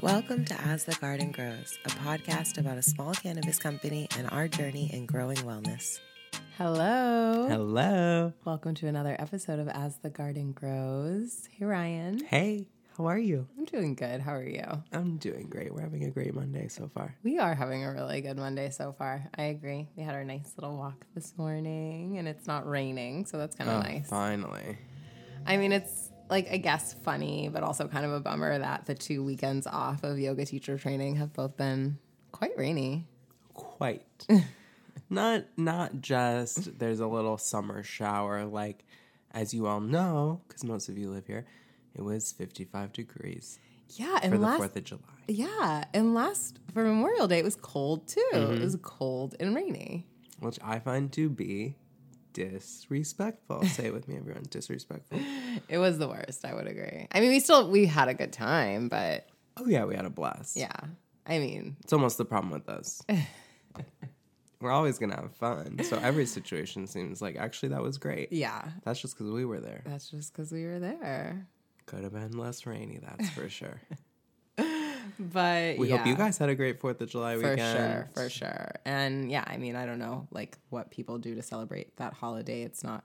Welcome to As the Garden Grows, a podcast about a small cannabis company and our journey in growing wellness. Hello. Hello. Welcome to another episode of As the Garden Grows. Hey, Ryan. Hey, how are you? I'm doing good. How are you? I'm doing great. We're having a great Monday so far. We are having a really good Monday so far. I agree. We had our nice little walk this morning and it's not raining, so that's kind of Oh, nice. Finally. I mean, it's like, I guess funny, but also kind of a bummer that the two weekends off of yoga teacher training have both been quite rainy. Quite. not not just there's a little summer shower like as you all know because most of you live here it was 55 degrees Yeah, and for the 4th of July. yeah, and last for Memorial Day it was cold too. Mm-hmm. It was cold and rainy. Which I find to be disrespectful. Say it with me, everyone. Disrespectful. It was the worst. I would agree. I mean, we still we had a good time, but Oh yeah, we had a blast. yeah. I mean, It's almost the problem with us. We're always gonna have fun. So every situation seems like actually that was great. yeah. That's just because we were there. That's just because we were there. Could have been less rainy, that's for sure. But We yeah, hope you guys had a great Fourth of July for weekend. For sure, for sure. And yeah, I mean, I don't know like what people do to celebrate that holiday. It's not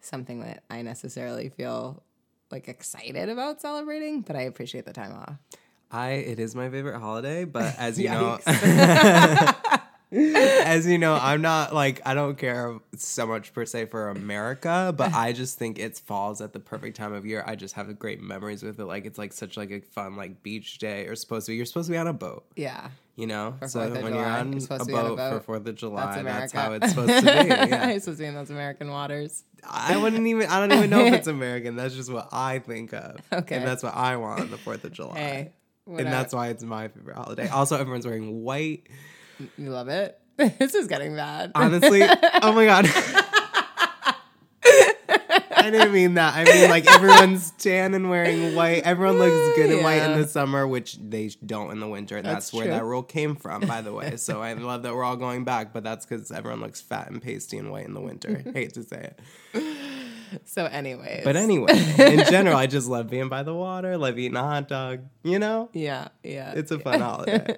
something that I necessarily feel like excited about celebrating, but I appreciate the time off. I it is my favorite holiday, but as you know as you know, I'm not like I don't care so much per se for America, but I just think it falls at the perfect time of year. I just have great memories with it. Like it's like such like a fun like beach day or supposed to be. You're supposed to be on a boat. Yeah. You know, For so 4th of when you're on you're a boat, on a for. Fourth of July, That's that's, how it's supposed to be. Yeah. it's supposed to be in those American waters. I wouldn't even. I don't even know if it's American. That's just what I think of. Okay. and that's what I want on the Fourth of July. Hey, and that's why it's my favorite holiday. Also, everyone's wearing white. You love it. this is getting bad. Honestly, oh my god. I didn't mean that. I mean like everyone's tan and wearing white. Everyone looks good in white in the summer, which they don't in the winter. And that's, That's where that rule came from, by the way. So I love that we're all going back, but that's because everyone looks fat and pasty and white in the winter. I Hate to say it. So, anyways. But anyway, in general, I just love being by the water, love eating a hot dog. You know, yeah, yeah. it's a fun holiday.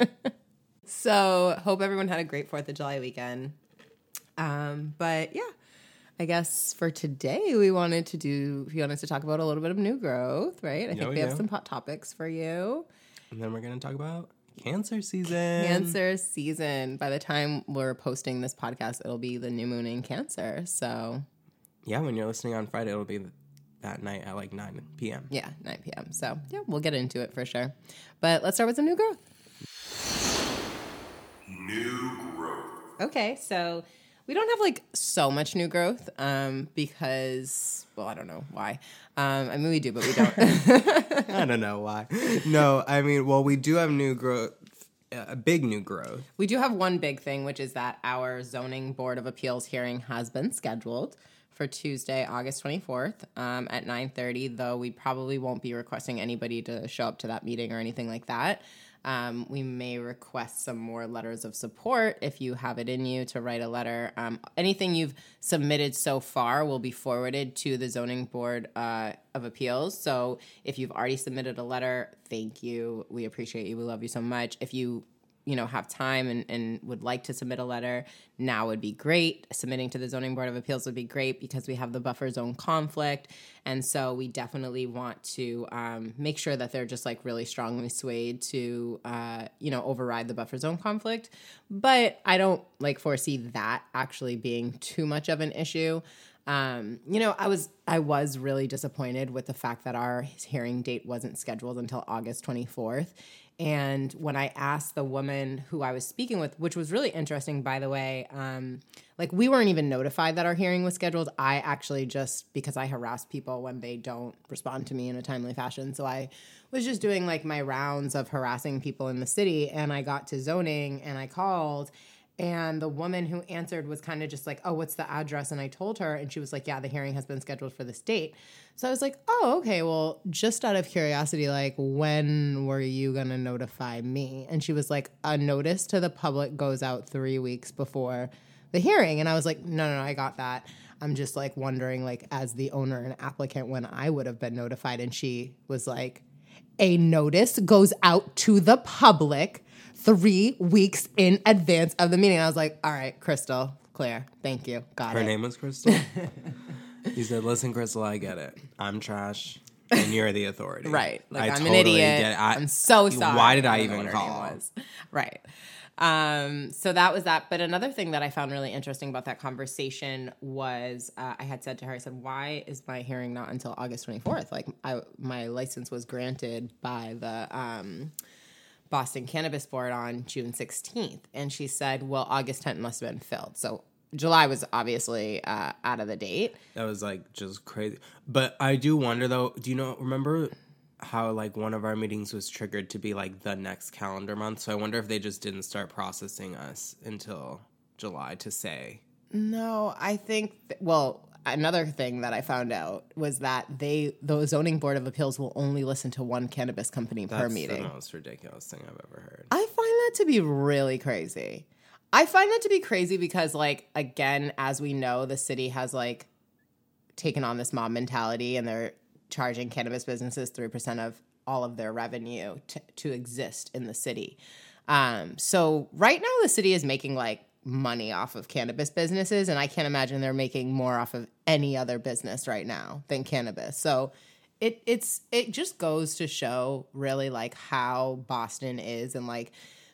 So, hope everyone had a great 4th of July weekend. Um, but yeah, I guess for today, we wanted to do, we wanted to talk about a little bit of new growth, right? I think we we have do. some hot topics for you. And then we're gonna talk about cancer season. Cancer season. By the time we're posting this podcast, it'll be the new moon in Cancer. So, Yeah, when you're listening on Friday, it'll be that night at like 9 p.m. yeah, 9 p.m. So, yeah, we'll get into it for sure. But let's start with some new growth. New growth. Okay, so we don't have like so much new growth um, because, well, I don't know why. Um, I mean, we do, but we don't. I don't know why. No, I mean, well, we do have new growth, a big new growth. we do have one big thing, which is that our zoning board of appeals hearing has been scheduled for Tuesday, August 24th um, at 9.30, though we probably won't be requesting anybody to show up to that meeting or anything like that. Um, we may request some more letters of support if you have it in you to write a letter. Um, anything you've submitted so far will be forwarded to the zoning board uh, of appeals. So if you've already submitted a letter, thank you. We appreciate you. We love you so much. If you you know have time and, and would like to submit a letter now would be great. Submitting to the zoning board of appeals would be great because we have the buffer zone conflict. And so we definitely want to um, make sure that they're just like really strongly swayed to uh, you know override the buffer zone conflict. But i don't like foresee that actually being too much of an issue. Um, you know, I was I was really disappointed with the fact that our hearing date wasn't scheduled until August 24th. And when I asked the woman who I was speaking with, which was really interesting, by the way, um, like we weren't even notified that our hearing was scheduled. I actually just because I harass people when they don't respond to me in a timely fashion, so I was just doing like my rounds of harassing people in the city, and I got to zoning and I called. And the woman who answered was kind of just like, Oh, what's the address? And I told her, and she was like, Yeah, the hearing has been scheduled for this date. So I was like, Oh, okay. Well, just out of curiosity, like, when were you going to notify me? And she was like, A notice to the public goes out three weeks before the hearing. And I was like, No, no, no, I got that. I'm just like wondering, like, as the owner and applicant, when I would have been notified. And she was like, a notice goes out to the public three weeks in advance of the meeting. I was like, all right, Crystal, clear. Thank you. Got Her it. name was Crystal. he said, "Listen, Crystal, I get it. I'm trash, and you're the authority. Right. Like I I'm totally an idiot. I, I'm so sorry. Why did I, don't even her call? Right. Um, so that was that. But another thing that I found really interesting about that conversation was uh, I had said to her, I said, "Why is my hearing not until August 24th? Like, I, my license was granted by the um, Boston Cannabis Board on June 16th," and she said, "Well, August 10th must have been filled." So July was obviously uh, out of the date. That was like just crazy. But I do wonder though. Do you know? Remember how like one of our meetings was triggered to be like the next calendar month? So I wonder if they just didn't start processing us until July to say. No, I think. Th- well, another thing that I found out was that they, the zoning board of appeals, will only listen to one cannabis company per meeting. That's the most ridiculous thing I've ever heard. I find that to be really crazy. I find that to be crazy because, like, again, as we know, the city has like taken on this mob mentality, and they're charging cannabis businesses three percent of all of their revenue to, to exist in the city. Um, so right now, the city is making like money off of cannabis businesses, and I can't imagine they're making more off of any other business right now than cannabis. So it it's it just goes to show really like how Boston is and like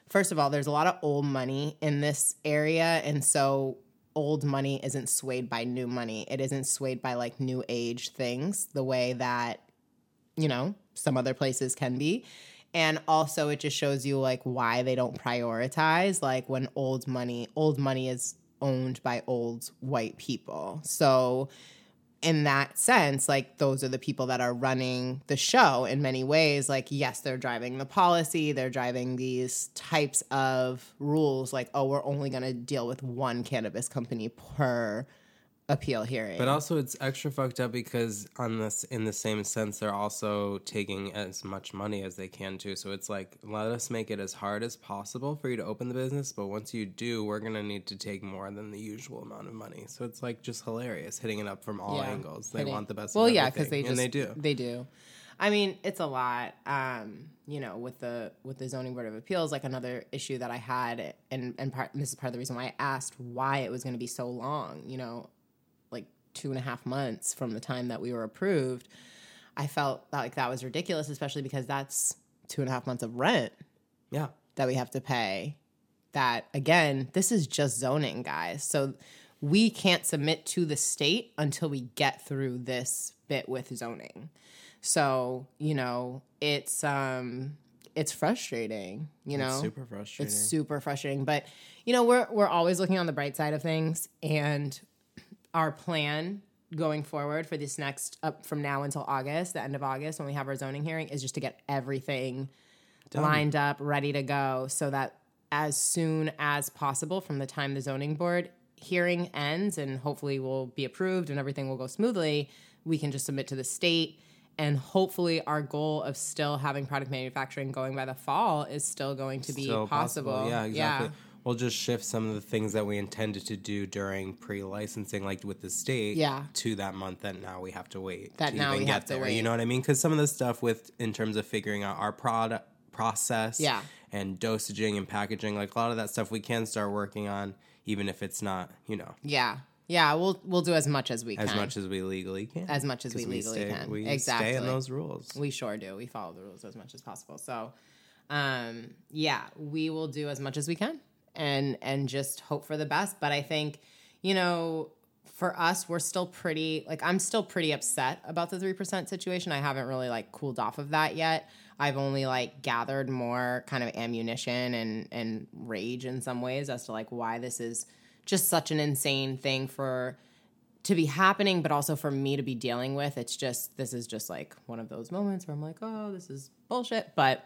first of all there's a lot of old money in this area and so old money isn't swayed by new money it isn't swayed by like new age things the way that you know some other places can be and also it just shows you like why they don't prioritize like when old money old money is owned by old white people so in that sense, like those are the people that are running the show in many ways. Like, yes, they're driving the policy, they're driving these types of rules, like, oh, we're only going to deal with one cannabis company per appeal hearing. But also, it's extra fucked up because on this, in the same sense, they're also taking as much money as they can too. So it's like, let us make it as hard as possible for you to open the business. But once you do, we're gonna need to take more than the usual amount of money. So it's like just hilarious, hitting it up from all Yeah. angles. They Hitting- want the best. Well, yeah, because they just and they do. They do. I mean, it's a lot. Um, you know, with the with the zoning board of appeals, like another issue that I had, and and part this is part of the reason why I asked why it was going to be so long. You know, two and a half months from the time that we were approved. I felt like that was ridiculous, especially because that's two and a half months of rent Yeah. that we have to pay. That again, this is just zoning, guys. So we can't submit to the state until we get through this bit with zoning. So, you know, it's um it's frustrating, you know. Super frustrating. It's super frustrating, but you know, we're we're always looking on the bright side of things and our plan going forward for this next up from now until August, the end of August when we have our zoning hearing is just to get everything lined up, ready to go so that as soon as possible from the time the zoning board hearing ends and hopefully will be approved and everything will go smoothly, we can just submit to the state and hopefully our goal of still having product manufacturing going by the fall is still going to be Still possible. Yeah, exactly. Yeah. We'll just shift some of the things that we intended to do during pre-licensing, like with the state, Yeah. to that month that now we have to wait. That to now even we get have to there. wait. You know what I mean? Because some of the stuff with in terms of figuring out our product process, Yeah. and dosaging and packaging, like a lot of that stuff we can start working on, even if it's not, you know, Yeah. Yeah, we'll we'll do as much as we as can. much as we legally can. As much as we legally stay, can. We Exactly. stay in those rules. We sure do. We follow the rules as much as possible. So, um, yeah, we will do as much as we can and and just hope for the best. But I think, you know, for us, we're still pretty like I'm still pretty upset about the three percent situation. I haven't really like cooled off of that yet. I've only like gathered more kind of ammunition and and rage in some ways as to like why this is just such an insane thing for to be happening, but also for me to be dealing with. It's just this is just like one of those moments where I'm like, oh, this is bullshit. But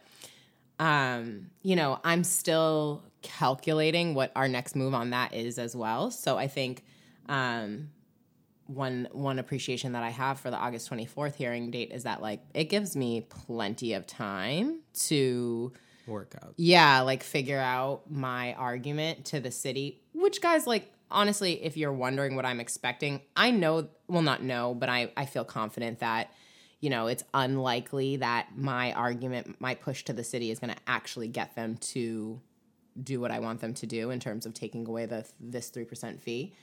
um, you know, I'm still calculating what our next move on that is as well. So I think um one one appreciation that I have for the August 24th hearing date is that like it gives me plenty of time to work out. yeah, like figure out my argument to the city, which guys like honestly, if you're wondering what I'm expecting, I know well not know, but I I feel confident that you know, it's unlikely that my argument, my push to the city is going to actually get them to do what I want them to do in terms of taking away the this 3% fee.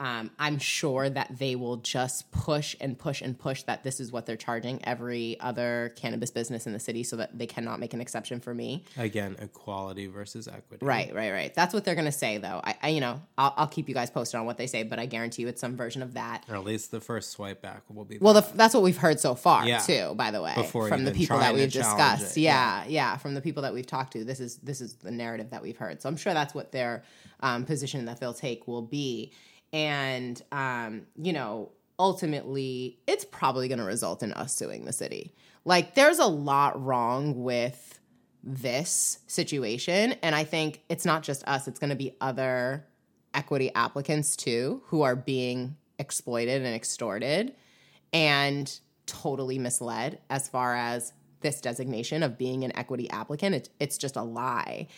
Um, I'm sure that they will just push and push and push that this is what they're charging every other cannabis business in the city so that they cannot make an exception for me. Again, equality versus equity. Right, right, right. That's what they're going to say, though. I, I you know, I'll, I'll, keep you guys posted on what they say, but I guarantee you it's some version of that. Or at least the first swipe back will be. Well, the, that's what we've heard so far, yeah. too. By the way, Before from the people that we've discussed, yeah, yeah, yeah, from the people that we've talked to, this is this is the narrative that we've heard. So I'm sure that's what their um, position that they'll take will be and um, you know ultimately it's probably going to result in us suing the city. Like there's a lot wrong with this situation and i think it's not just us it's going to be other equity applicants too who are being exploited and extorted and totally misled as far as this designation of being an equity applicant. It, it's just a lie.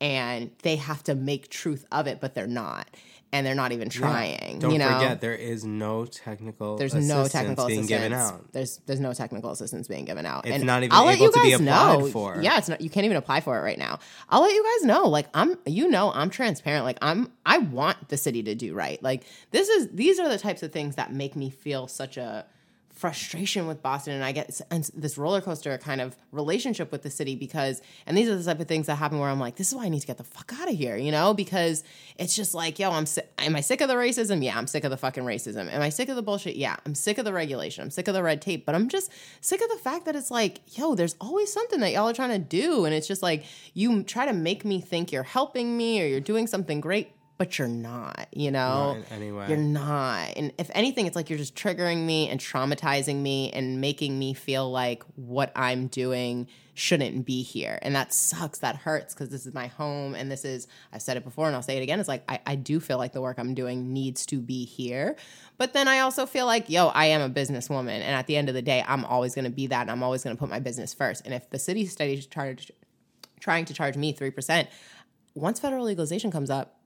And they have to make truth of it but they're not and they're not even trying. Yeah. Don't you know? forget there is no technical. There's no technical assistance being assistance. given out. There's there's no technical assistance being given out. It's and not even I'll able to be applied know. for. Yeah, it's not. You can't even apply for it right now. I'll let you guys know. Like I'm, you know, I'm transparent. Like I'm, I want the city to do right. Like this is these are the types of things that make me feel such a frustration with Boston and I get this roller coaster kind of relationship with the city because and these are the type of things that happen where I'm like this is why I need to get the fuck out of here you know? Because it's just like yo I'm si- am I sick of the racism? Yeah I'm sick of the fucking racism. Am I sick of the bullshit? Yeah I'm sick of the regulation. I'm sick of the red tape but I'm just sick of the fact that it's like yo there's always something that y'all are trying to do and it's just like you try to make me think you're helping me or you're doing something great but you're not, you know? Not anyway. You're not. And if anything, it's like you're just triggering me and traumatizing me and making me feel like what I'm doing shouldn't be here. And that sucks. That hurts because this is my home. And this is, I've said it before and I'll say it again. It's like, I, I do feel like the work I'm doing needs to be here. But then I also feel like, yo, I am a businesswoman. And at the end of the day, I'm always going to be that. And I'm always going to put my business first. And if the city study charge, trying to charge me 3%, once federal legalization comes up,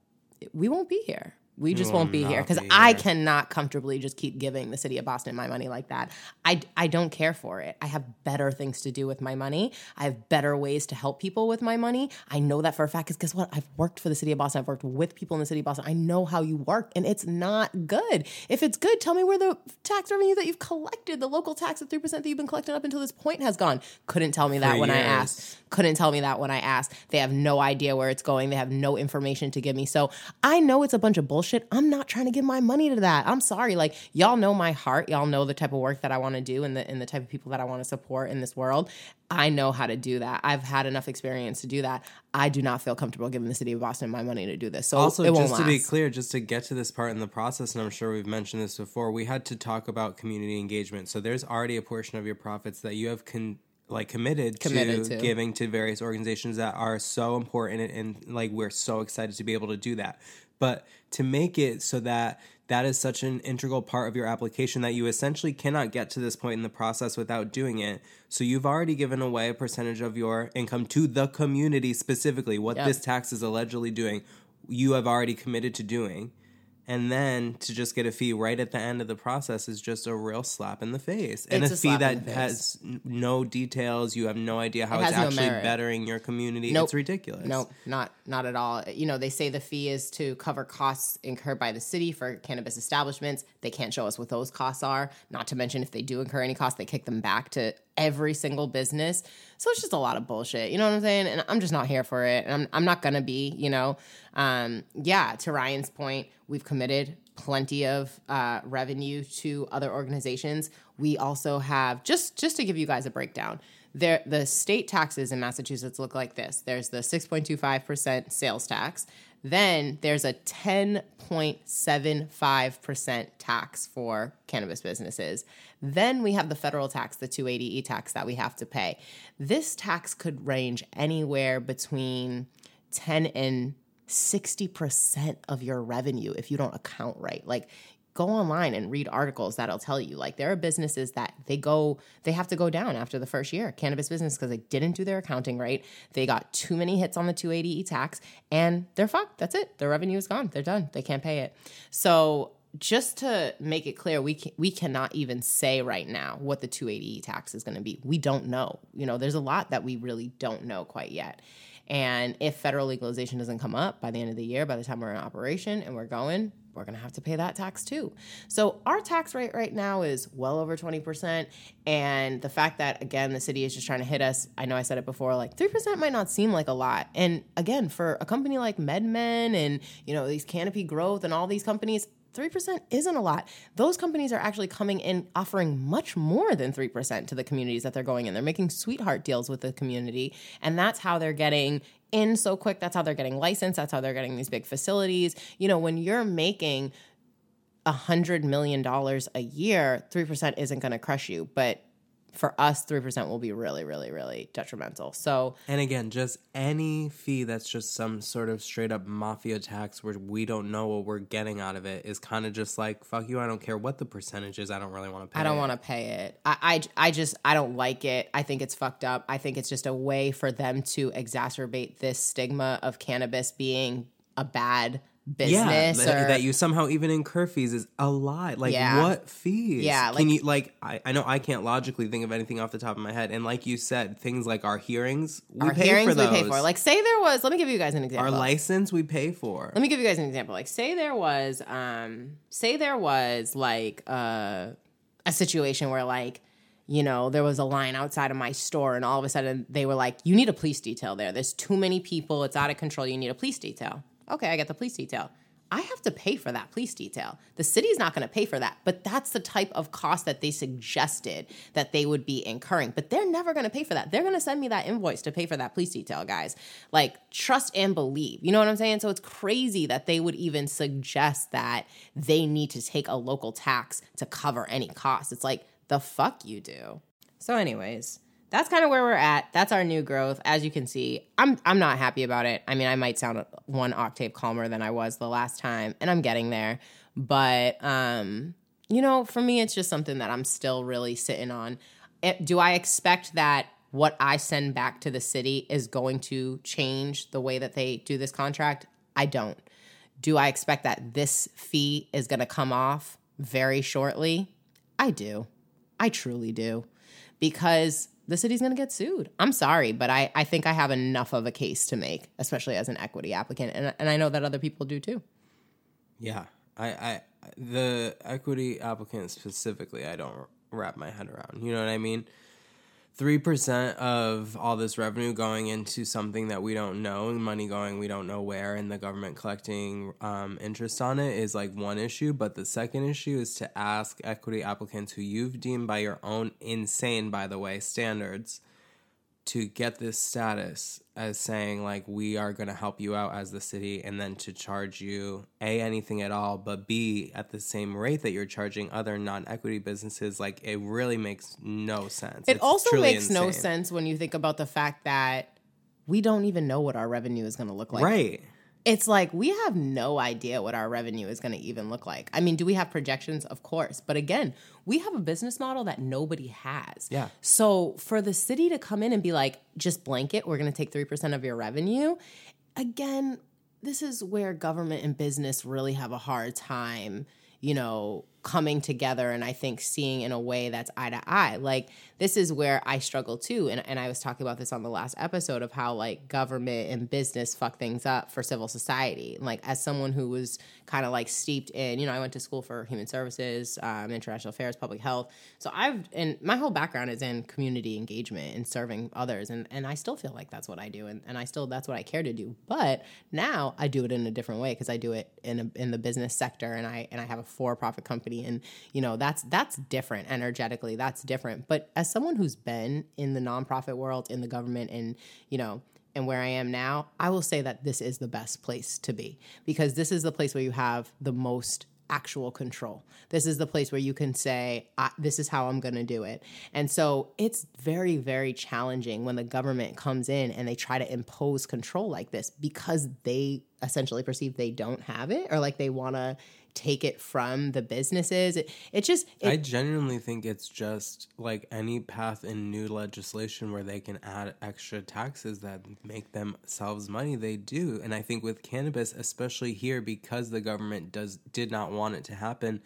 we won't be here we just won't be here because I cannot comfortably just keep giving the city of Boston my money like that. I, I don't care for it. I have better things to do with my money. I have better ways to help people with my money. I know that for a fact because guess what? I've worked for the city of Boston. I've worked with people in the city of Boston. I know how you work and it's not good. If it's good, tell me where the tax revenue that you've collected, the local tax of 3% that you've been collecting up until this point has gone. Couldn't tell me that for when years. I asked. Couldn't tell me that when I asked. They have no idea where it's going. They have no information to give me. So I know it's a bunch of bullshit. I'm not trying to give my money to that. I'm sorry. Like y'all know my heart. Y'all know the type of work that I want to do and the and the type of people that I want to support in this world. I know how to do that. I've had enough experience to do that. I do not feel comfortable giving the city of Boston my money to do this. So also, just to be clear, just to get to this part in the process, and I'm sure we've mentioned this before, we had to talk about community engagement. So there's already a portion of your profits that you have con- like committed, committed to, to, giving to various organizations that are so important and, and, like we're so excited to be able to do that but to make it so that that is such an integral part of your application that you essentially cannot get to this point in the process without doing it. So you've already given away a percentage of your income to the community specifically. What yep. this tax is allegedly doing, you have already committed to doing and then to just get a fee right at the end of the process is just a real slap in the face. And a, a fee that has no details. You have no idea how it it's actually no bettering your community. Nope. it's ridiculous. No not not at all. You know they say the fee is to cover costs incurred by the city for cannabis establishments. They can't show us what those costs are not to mention if they do incur any costs they kick them back to every single business. So it's just a lot of bullshit. You know what I'm saying? And I'm just not here for it. And I'm, I'm not going to be, you know. Um, yeah, to Ryan's point, we've committed plenty of uh, revenue to other organizations. We also have, just, just to give you guys a breakdown, there, the state taxes in Massachusetts look like this. There's the 6.25% sales tax. Then there's a 10.75% tax for cannabis businesses. Then we have the federal tax, the 280E tax that we have to pay. This tax could range anywhere between 10 and 60% of your revenue if you don't account right. Like go online and read articles that'll tell you like there are businesses that they go they have to go down after the first year cannabis business because they didn't do their accounting right they got too many hits on the 280e tax and they're fucked that's it their revenue is gone they're done they can't pay it so just to make it clear, we can, we cannot even say right now what the 280E tax is going to be. We don't know. You know, there's a lot that we really don't know quite yet. And if federal legalization doesn't come up by the end of the year, by the time we're in operation and we're going, we're going to have to pay that tax too. So our tax rate right now is well over 20%. And the fact that, again, the city is just trying to hit us, I know I said it before, like 3% might not seem like a lot. And again, for a company like MedMen and, you know, these Canopy Growth and all these companies, 3% isn't a lot. Those companies are actually coming in offering much more than 3% to the communities that they're going in. They're making sweetheart deals with the community. And that's how they're getting in so quick. That's how they're getting licensed. That's how they're getting these big facilities. You know, when you're making a hundred million dollars a year, 3% isn't going to crush you. But for us, 3% will be really, really, really detrimental. So, And again, just any fee that's just some sort of straight up mafia tax where we don't know what we're getting out of it is kind of just like, fuck you, I don't care what the percentage is, I don't really want to pay I don't want to pay it. I, I, I just, I don't like it. I think it's fucked up. I think it's just a way for them to exacerbate this stigma of cannabis being a bad business. that, or, that you somehow even incur fees is a lie. Like Yeah. what fees? Yeah, can like- you like? I, I know I can't logically think of anything off the top of my head. And like you said, things like our hearings, we our pay hearings for those. we pay for. Like, say there was, let me give you guys an example. our license, we pay for. let me give you guys an example. Like, say there was, um, say there was like uh, a situation where like, you know, there was a line outside of my store, and all of a sudden they were like, "You need a police detail there. There's too many people. It's out of control. You need a police detail." Okay, I get the police detail. I have to pay for that police detail. The city's not going to pay for that, but that's the type of cost that they suggested that they would be incurring. But they're never going to pay for that. They're going to send me that invoice to pay for that police detail, guys. Like, trust and believe. You know what I'm saying? So it's crazy that they would even suggest that they need to take a local tax to cover any cost. It's like, the fuck you do. So, anyways, that's kind of where we're at. That's our new growth. As you can see, I'm I'm not happy about it. I mean, I might sound one octave calmer than I was the last time, and I'm getting there. But um, you know, for me, it's just something that I'm still really sitting on. It- do I expect that what I send back to the city is going to change the way that they do this contract? I don't. Do I expect that this fee is going to come off very shortly? I do. I truly do. Because the city's going to get sued. I'm sorry, but I, I think I have enough of a case to make, especially as an equity applicant. And, and I know that other people do too. Yeah, I, I, the equity applicant specifically, I don't wrap my head around. You know what I mean? Three percent of all this revenue going into something that we don't know, money going we don't know where, and the government collecting um, interest on it is like one issue. But the second issue is to ask equity applicants who you've deemed by your own insane, by the way, standards to get this status as saying like we are going to help you out as the city and then to charge you a anything at all but b at the same rate that you're charging other non-equity businesses like it really makes no sense. It It's also makes no sense when you think about the fact that we don't even know what our revenue is going to look like. right It's like we have no idea what our revenue is going to even look like. I mean, do we have projections? Of course. But again, we have a business model that nobody has. Yeah. So for the city to come in and be like, just blanket, we're going to take 3% of your revenue, again, this is where government and business really have a hard time, you know, coming together and I think seeing in a way that's eye to eye. Like this is where I struggle too. And, and I was talking about this on the last episode of how like government and business fuck things up for civil society. Like as someone who was kind of like steeped in, you know, I went to school for human services, um, international affairs, public health. So I've, and my whole background is in community engagement and serving others. And, and I still feel like that's what I do. And, and I still, that's what I care to do. But now I do it in a different way because I do it in, a, in the business sector and I, and I have a for-profit company and you know that's that's different energetically that's different but as someone who's been in the nonprofit world in the government and you know and where I am now, I will say that this is the best place to be because this is the place where you have the most actual control. This is the place where you can say, This is how I'm going to do it. And so it's very, very challenging when the government comes in and they try to impose control like this because they essentially perceive they don't have it or like they want to take it from the businesses. It, it just it, I genuinely think it's just like any path in new legislation where they can add extra taxes that make themselves money, they do. And I think with cannabis, especially here, because the government does did not want it to happen,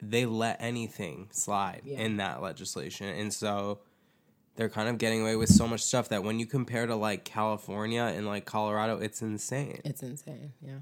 they let anything slide Yeah. in that legislation. And so they're kind of getting away with so much stuff that when you compare to like California and like Colorado, it's insane. It's insane. Yeah.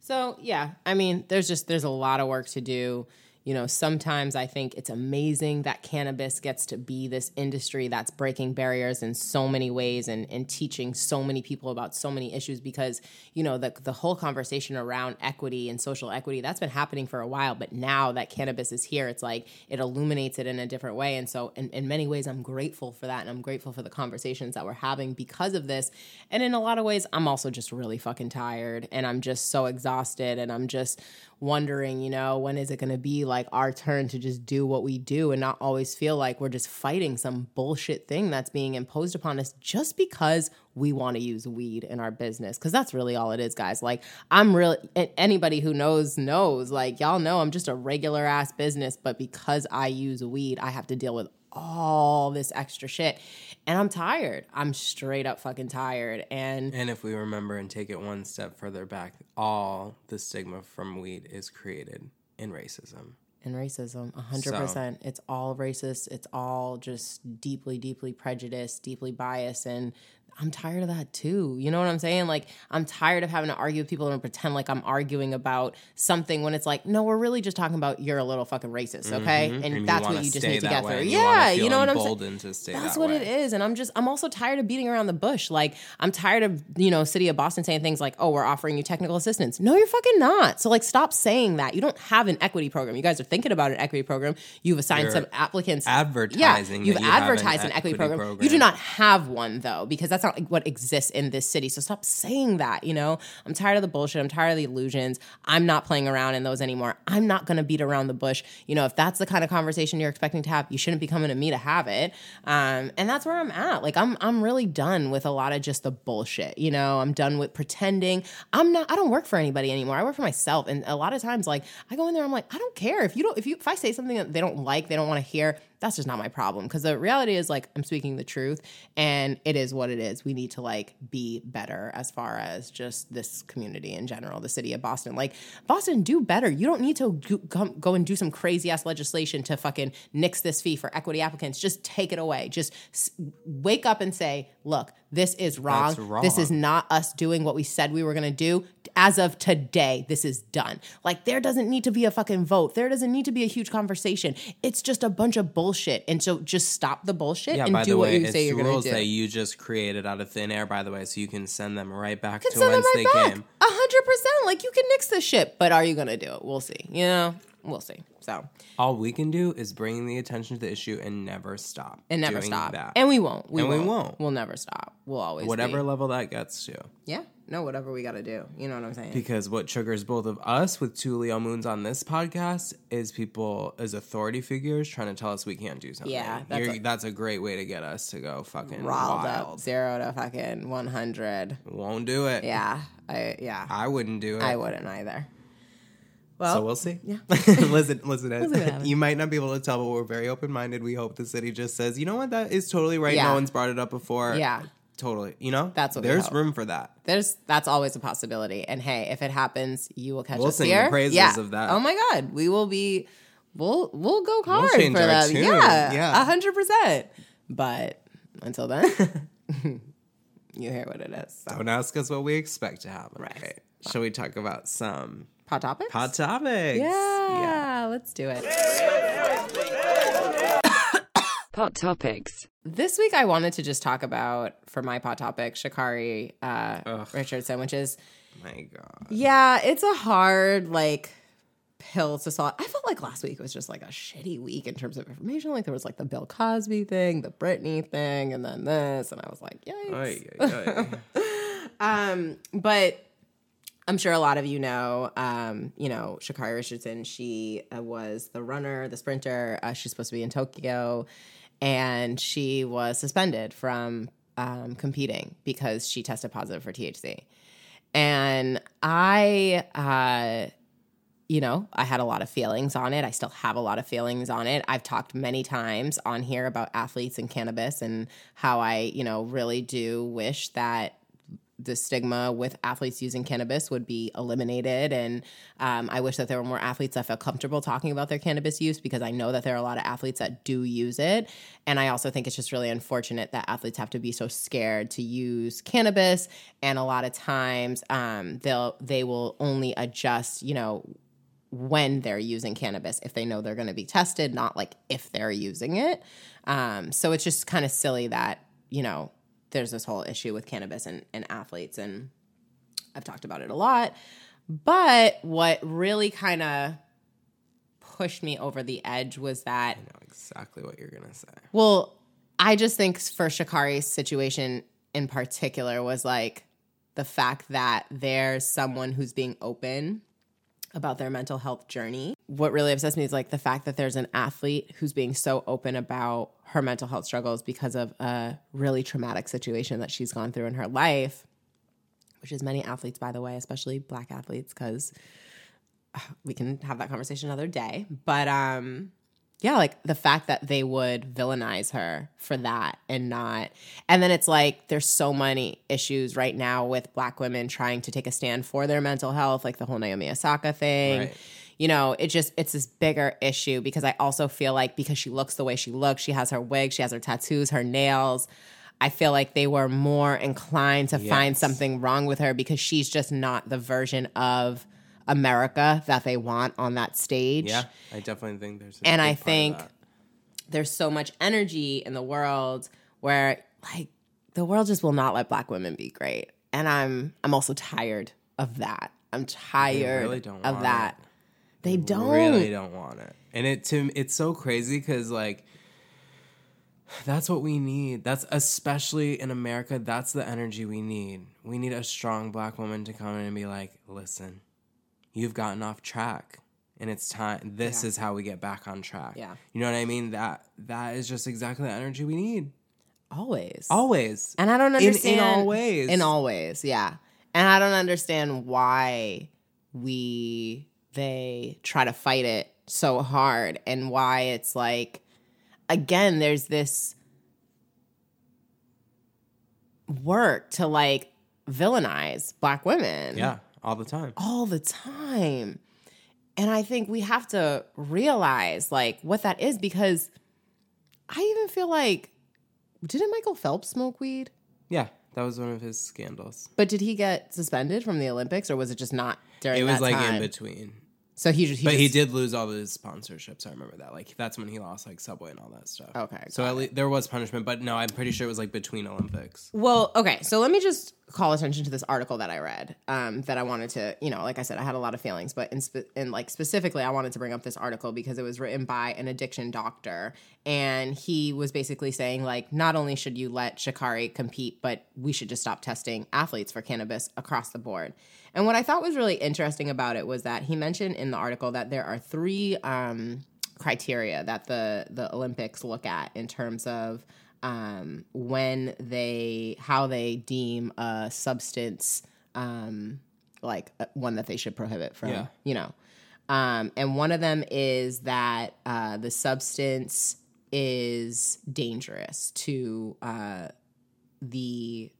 So yeah, I mean, there's just there's a lot of work to do. You know, sometimes I think it's amazing that cannabis gets to be this industry that's breaking barriers in so many ways and, and teaching so many people about so many issues because, you know, the, the whole conversation around equity and social equity, that's been happening for a while. But now that cannabis is here, it's like it illuminates it in a different way. And so, in, in many ways, I'm grateful for that. And I'm grateful for the conversations that we're having because of this. And in a lot of ways, I'm also just really fucking tired and I'm just so exhausted and I'm just wondering, you know, when is it going to be like our turn to just do what we do and not always feel like we're just fighting some bullshit thing that's being imposed upon us just because we want to use weed in our business because that's really all it is guys. Like i'm really anybody who knows knows. Like y'all know i'm just a regular ass business but because i use weed i have to deal with all this extra shit and i'm tired. I'm straight up fucking tired. And And if we remember and take it one step further back, all the stigma from weed is created in racism. In racism 100% it's all racist. It's all just deeply deeply prejudiced deeply biased. And i'm tired of that too. You know what i'm saying? Like i'm tired of having to argue with people and pretend like i'm arguing about something when it's like no we're really just talking about you're a little fucking racist okay? And, Mm-hmm. you that's wanna what you just need to get through. and you yeah you know what i'm saying? that's that what way. it is and i'm just i'm also tired of beating around the bush. Like i'm tired of you know city of boston saying things like oh we're offering you technical assistance. No you're fucking not. So like stop saying that. You don't have an equity program. You guys are thinking about an equity program. You've assigned You're some applicants. Advertising yeah you've you have an advertised an equity, equity program. program. you do not have one though because that's not like, what exists in this city. So stop saying that you know? I'm tired of the bullshit. I'm tired of the illusions. I'm not playing around in those anymore. I'm not going to beat around the bush. You know if that's the kind of conversation you're expecting to have you shouldn't be coming to me to have it. Um, and that's where i'm at. Like i'm i'm really done with a lot of just the bullshit you know? I'm done with pretending. I'm not i don't work for anybody anymore. I work for myself. And a lot of times like i go in there i'm like i don't care. If you don't if you if i say something that they don't like they don't want to hear that's just not my problem because the reality is like i'm speaking the truth and it is what it is. We need to like be better as far as just this community in general the city of boston. Like boston do better. You don't need to go, go and do some crazy ass legislation to fucking nix this fee for equity applicants. Just take it away. Just wake up and say look this is wrong. That's this is not us doing what we said we were going to do. As of today this is done. Like there doesn't need to be a fucking vote. There doesn't need to be a huge conversation. It's just a bunch of bullshit. And so just stop the bullshit Yeah, and by do the what you say you're going to do. rules that you just created out of thin air, by the way, so you can send them right back can to send them whence right they back. came. a hundred percent. Like you can nix this shit but are you going to do it? We'll see you know we'll see so All we can do is bring the attention to the issue and never stop. and never stop That. and we won't we And we won't. won't. we'll never stop we'll always Whatever be. level that gets to. yeah no whatever we got to do you know what i'm saying Because what triggers both of us with two Leo moons on this podcast is people as authority figures trying to tell us we can't do something. Yeah, that's that's, a- that's a great way to get us to go fucking riled wild. up zero to fucking 100 Won't do it. yeah i yeah I wouldn't do it. I wouldn't either. Well, so we'll see. yeah. listen, listen. Ed, see what happens. you might not be able to tell, but we're very open minded. We hope the city just says, you know what, that is totally right. Yeah. No one's brought it up before. Yeah. totally. You know, That's what there's room for that. there's that's always a possibility. And hey, if it happens, you will catch We'll us sing the here. praises yeah. of that. Oh my god, we will be. We'll we'll go hard change for tune. Yeah, Yeah. a hundred percent. But until then, you hear what it is. So. Don't ask us what we expect to happen. Right. Okay. Shall we talk about some Hot topics. hot topics? Yeah, yeah. let's do it. Pot topics. This week, I wanted to just talk about for my pot topic, Sha'Carri uh, Richardson, which is My God. Yeah, it's a hard like pill to swallow. I felt like last week was just like a shitty week in terms of information. Like there was like the Bill Cosby thing, the Britney thing, and then this, and I was like, yikes. Ay, ay, ay. Um, but I'm sure a lot of you know, um, you know, Sha'Carri Richardson. She uh, was the runner, the sprinter. Uh, she's supposed to be in Tokyo, and she was suspended from um, competing because she tested positive for THC. And I, uh, you know, I had a lot of feelings on it. I still have a lot of feelings on it. I've talked many times on here about athletes and cannabis and how I, you know, really do wish that the stigma with athletes using cannabis would be eliminated. And um, I wish that there were more athletes that felt comfortable talking about their cannabis use because I know that there are a lot of athletes that do use it. And I also think it's just really unfortunate that athletes have to be so scared to use cannabis. And a lot of times um, they'll they will only adjust, you know, when they're using cannabis if they know they're going to be tested, not like if they're using it. Um, so it's just kind of silly that, you know, there's this whole issue with cannabis and, and athletes. And I've talked about it a lot. But what really kind of pushed me over the edge was that I know exactly what you're gonna say. well, I just think for Sha'Carri's situation in particular was like the fact that there's someone who's being open about their mental health journey. What really upsets me is like the fact that there's an athlete who's being so open about her mental health struggles because of a really traumatic situation that she's gone through in her life, which is many athletes, by the way, especially black athletes, because we can have that conversation another day. But um yeah, like the fact that they would villainize her for that and not. And then it's like there's so many issues right now with black women trying to take a stand for their mental health, like the whole Naomi Osaka thing. Right. You know, it just it's this bigger issue because I also feel like because she looks the way she looks, she has her wig, she has her tattoos, her nails. I feel like they were more inclined to find something wrong with her because she's just not the version of America that they want on that stage. Yeah, I definitely think there's. And I think there's so much energy in the world where like the world just will not let black women be great. And I'm I'm also tired of that. I'm tired really don't of that. They don't. really don't want it. And it to it's so crazy because like that's what we need. That's especially in America. That's the energy we need. We need a strong black woman to come in and be like, "Listen, you've gotten off track, and it's time. This Yeah. is how we get back on track." Yeah. you know what I mean. That that is just exactly the energy we need. Always. Always. And I don't In- in understand all ways. In all ways, yeah. And I don't understand why we they try to fight it so hard and why it's like again there's this work to like villainize black women yeah, all the time. all the time. And I think we have to realize like what that is because I even feel like didn't Michael Phelps smoke weed? Yeah, that was one of his scandals. But did he get suspended from the Olympics or was it just not during It was like time? in between. So he, just- he but he did lose all of his sponsorships. I remember that. Like that's when he lost like Subway and all that stuff. Okay, So at least there was punishment, but no, I'm pretty sure it was like between Olympics. Well, okay, so let me just call attention to this article that I read. Um, that I wanted to, you know, like I said, I had a lot of feelings, but in, spe- in like specifically, I wanted to bring up this article because it was written by an addiction doctor, and he was basically saying like, not only should you let Sha'Carri compete, but we should just stop testing athletes for cannabis across the board. And what I thought was really interesting about it was that he mentioned in the article that there are three um, criteria that the the Olympics look at in terms of um, when they how they deem a substance um, like uh, one that they should prohibit from Yeah. you know um, and one of them is that uh, the substance is dangerous to uh, the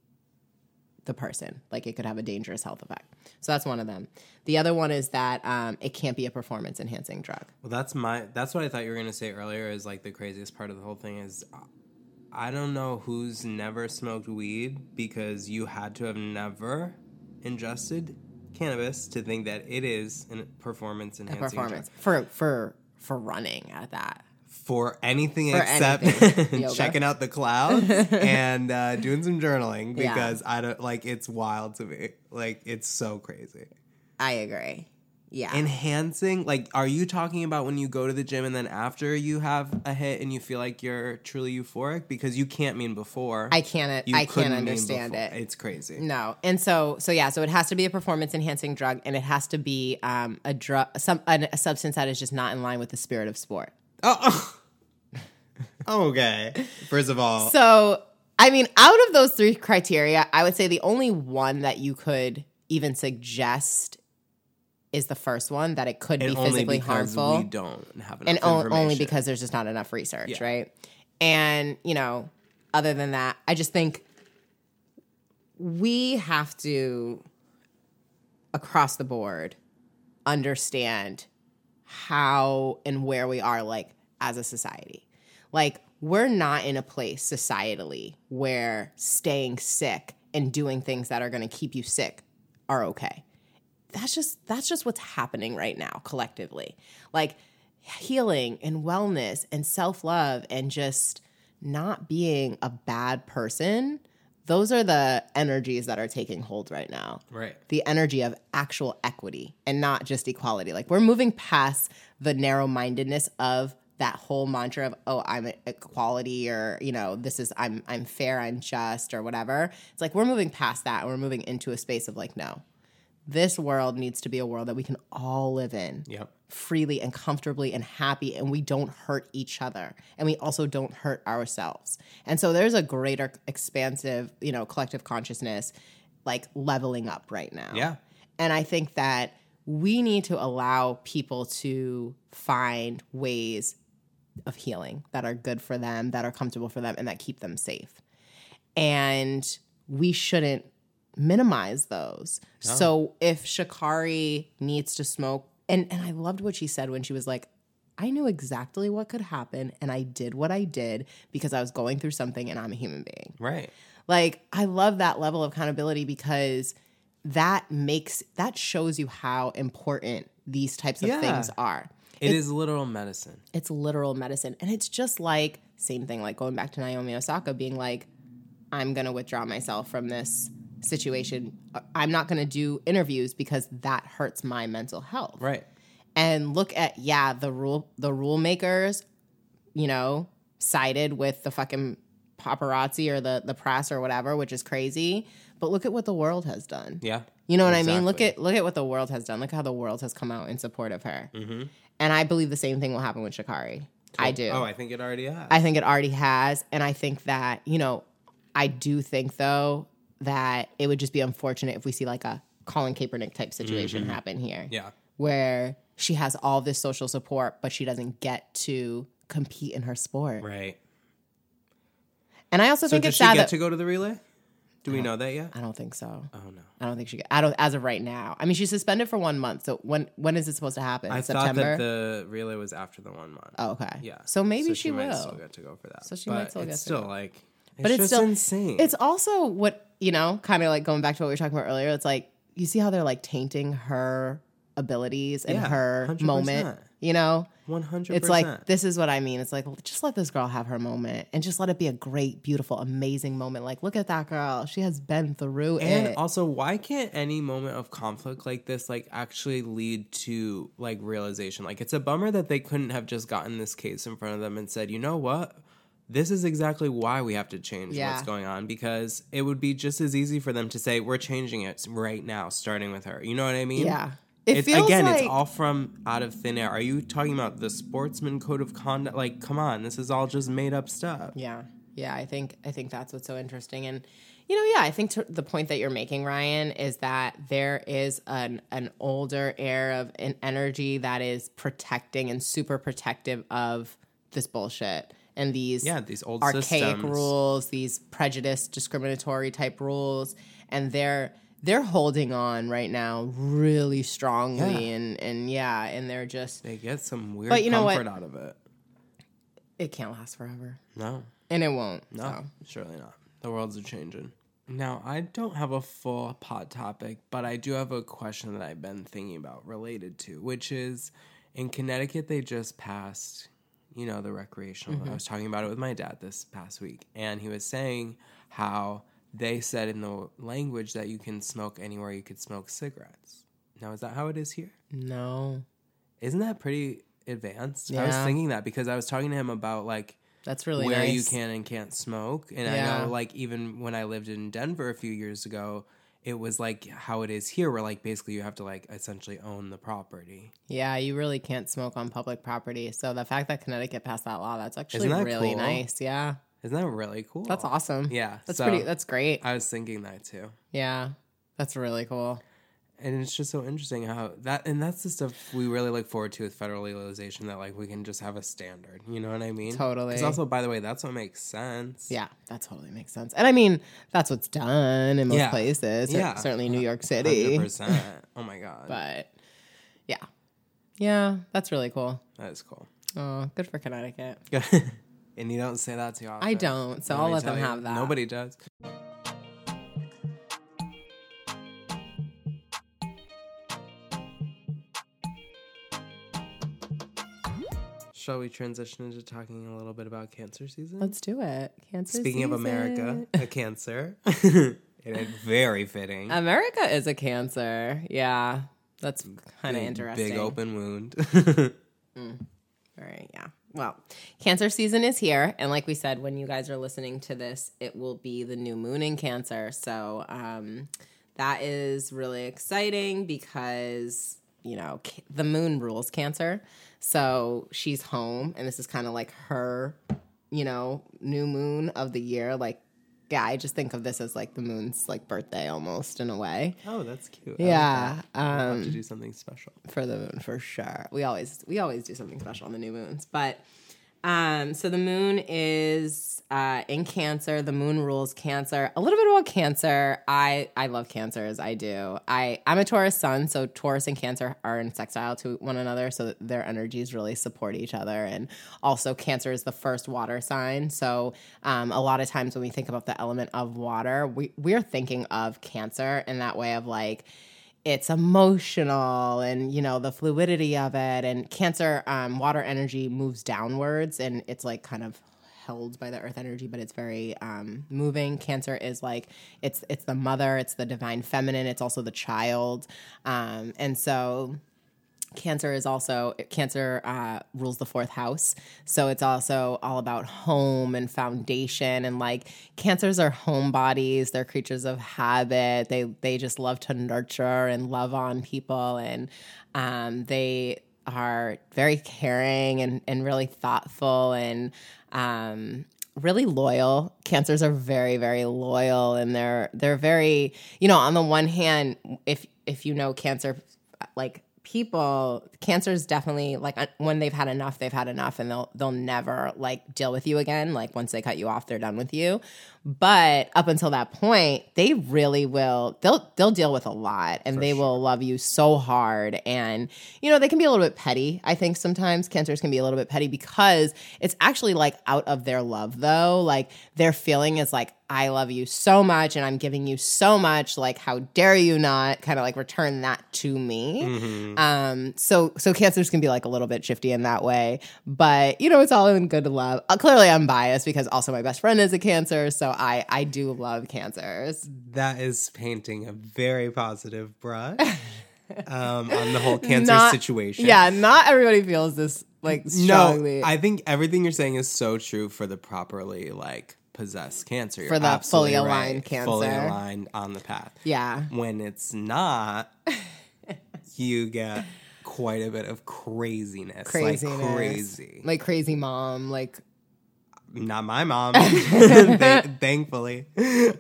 the person like it could have a dangerous health effect so that's one of them the other one is that um, it can't be a performance enhancing drug Well, that's my. That's what I thought you were gonna say earlier. Is like the craziest part of the whole thing is, I don't know who's never smoked weed because you had to have never ingested cannabis to think that it is a performance enhancing performance drug. for for for running at that for anything For except anything. Checking out the clouds and uh, doing some journaling Yeah. because I don't like it's wild to me. Like it's so crazy. i agree yeah Enhancing, like, are you talking about when you go to the gym and then after you have a hit and you feel like you're truly euphoric? Because you can't mean before. i can't You i can't understand it It's crazy. No, and so so yeah, so it has to be a performance enhancing drug, and it has to be um, a drug, some a substance that is just not in line with the spirit of sport. Oh, okay. First of all, So I mean, out of those three criteria, I would say the only one that you could even suggest is the first one that it could be physically harmful we don't have enough and o- only because there's just not enough research, Yeah. right? And you know, other than that, I just think we have to across the board understand how and where we are like as a society. Like we're not in a place societally where staying sick and doing things that are going to keep you sick are okay that's just that's just what's happening right now collectively like healing and wellness and self-love and just not being a bad person those are the energies that are taking hold right now Right. the energy of actual equity and not just equality like we're moving past the narrow-mindedness of that whole mantra of oh i'm equality or you know this is i'm i'm fair i'm just or whatever it's like we're moving past that and we're moving into a space of like no this world needs to be a world that we can all live in Yep. freely and comfortably and happy and we don't hurt each other and we also don't hurt ourselves and so there's a greater expansive you know collective consciousness like leveling up right now Yeah. and i think that we need to allow people to find ways of healing that are good for them that are comfortable for them and that keep them safe and we shouldn't minimize those. So if Sha'Carri needs to smoke, and and I loved what she said when she was like, I knew exactly what could happen, and I did what I did because I was going through something, and I'm a human being. Right. Like I love that level of accountability because that makes that shows you how important these types of Yeah. things are. It is literal medicine. It's literal medicine. And it's just like, same thing, like going back to Naomi Osaka being like, I'm going to withdraw myself from this situation. I'm not going to do interviews because that hurts my mental health. Right. And look at, yeah, the rule, the rule makers, you know, sided with the fucking paparazzi or the, the press or whatever, which is crazy. But look at what the world has done. Yeah. You know what I mean? Look at look at what the world has done. Look how the world has come out in support of her. Mm-hmm. And I believe the same thing will happen with Sha'Carri. I do. Oh, I think it already has. I think it already has. And I think that, you know, I do think though that it would just be unfortunate if we see like a Colin Kaepernick type situation happen here. Mm-hmm. yeah. Where she has all this social support, but she doesn't get to compete in her sport. Right. And I also So think it's she sad get that to go to the relay? Do we know that yet? I don't think so. Oh no. I don't think she. I don't. As of right now, I mean, she's suspended for one month. So when when is it supposed to happen? I September. thought that the relay was after the one month. oh, okay. Yeah. So maybe So she, might will. still get to go for that. So she but might still it's get to still go. like it's but it's still insane. It's also what you know, kind of like going back to what we were talking about earlier. It's like you see how they're like tainting her abilities and Yeah, her 100%. moment. You know, one hundred. it's like this is what I mean. It's like just let this girl have her moment and just let it be a great, beautiful, amazing moment. Like look at that girl; she has been through And it. also, why can't any moment of conflict like this like actually lead to like realization? Like it's a bummer that they couldn't have just gotten this case in front of them and said, "You know what? This is exactly why we have to change Yeah. what's going on because it would be just as easy for them to say, "We're changing it right now starting with her." You know what I mean? yeah, it It's, again, like it's all from out of thin air. Are you talking about the sportsman code of conduct? Like, come on, this is all just made up stuff. Yeah, yeah. I think I think that's what's so interesting, and you know, yeah, I think the point that you're making, Ryan, is that there is an an older air of an energy that is protecting and super protective of this bullshit and these Yeah, these old archaic systems. rules, these prejudice, discriminatory type rules, and they're they're holding on right now really strongly, Yeah. and and yeah, and they're just They get some weird But you know what? comfort out of it. it can't last forever, No, and it won't. no, so. surely not. The worlds are changing. Now, I don't have a full pot topic, but I do have a question that I've been thinking about related to, which is in Connecticut, they just passed, you know, the recreational. Mm-hmm. I was talking about it with my dad this past week, and he was saying how they said in the language that you can smoke anywhere you could smoke cigarettes. Now, is that how it is here? No. Isn't that pretty advanced? I was thinking that because I was talking to him about like That's really where nice. you can and can't smoke. And I know like even when I lived in Denver a few years ago, it was like how it is here where like basically you have to like essentially own the property. Yeah, you really can't smoke on public property. So the fact that Connecticut passed that law, that's actually that really cool? nice. Yeah. Isn't that really cool? That's awesome. Yeah. That's so pretty that's great. I was thinking that too. Yeah. That's really cool. and it's just so interesting how that and that's the stuff we really look forward to with federal legalization that like we can just have a standard you know what i mean Totally. because also by the way that's what makes sense Yeah, that totally makes sense. And I mean, that's what's done in most Yeah. places. Yeah. Certainly New York City. 100% oh my god But yeah. Yeah, that's really cool. that is cool Oh, good for Connecticut. and you don't say that too often I don't, so I'll let them you, have that. nobody does Shall we transition into talking a little bit about cancer season? Let's do it. Cancer Speaking of. America, a cancer. it is very fitting. America is a cancer. Yeah. That's kind of interesting. Big open wound. Mm, All right. yeah. Well, Cancer season is here. And like we said, when you guys are listening to this, it will be the new moon in Cancer. So um, that is really exciting because, you know, the moon rules Cancer. So she's home, and this is kind of like her, you know, new moon of the year. Like, yeah, I just think of this as like the moon's like birthday almost in a way. oh, that's cute. I like Yeah. that. We'll have Um, to do something special. for the moon for sure. We always we always do something special on the new moons. But um so the moon is uh in Cancer. The moon rules Cancer. A little bit about Cancer. I I love Cancers. I do. I I'm a Taurus sun, so Taurus and Cancer are in sextile to one another so their energies really support each other and also Cancer is the first water sign. So um a lot of times when we think about the element of water, we we're thinking of Cancer in that way of like it's emotional and you know the fluidity of it. And cancer um, water energy moves downwards and it's like kind of held by the earth energy but it's very um, moving. Cancer is like it's it's the mother it's the divine feminine it's also the child. Um, and so Cancer is also Cancer uh, rules the fourth house, so it's also all about home and foundation and like Cancers are home bodies. They're creatures of habit. They they just love to nurture and love on people, and um, they are very caring and and really thoughtful and um, really loyal. Cancers are very very loyal, and they're they're very you know on the one hand, if if you know Cancer like people cancer is definitely like when they've had enough they've had enough and they'll they'll never like deal with you again. Like once they cut you off they're done with you but up until that point they really will they'll they'll deal with a lot and they will love you so hard and you know they can be a little bit petty i think sometimes cancers can be a little bit petty because it's actually like out of their love though like their feeling is like I love you so much and I'm giving you so much. Like, how dare you not kind of like return that to me? Um, so so cancers can be like a little bit shifty in that way, but you know, it's all in good love. Uh, clearly I'm biased because also my best friend is a cancer, so I I do love cancers. That is painting a very positive brush um, on the whole cancer Not- situation. Yeah, not everybody feels this like strongly. No, I think everything you're saying is so true for the properly like possessed cancer. You're For the fully aligned right. Fully aligned on the path. yeah. When it's not, you get quite a bit of craziness. Craziness. Like crazy. Like crazy mom, like not my mom, thankfully.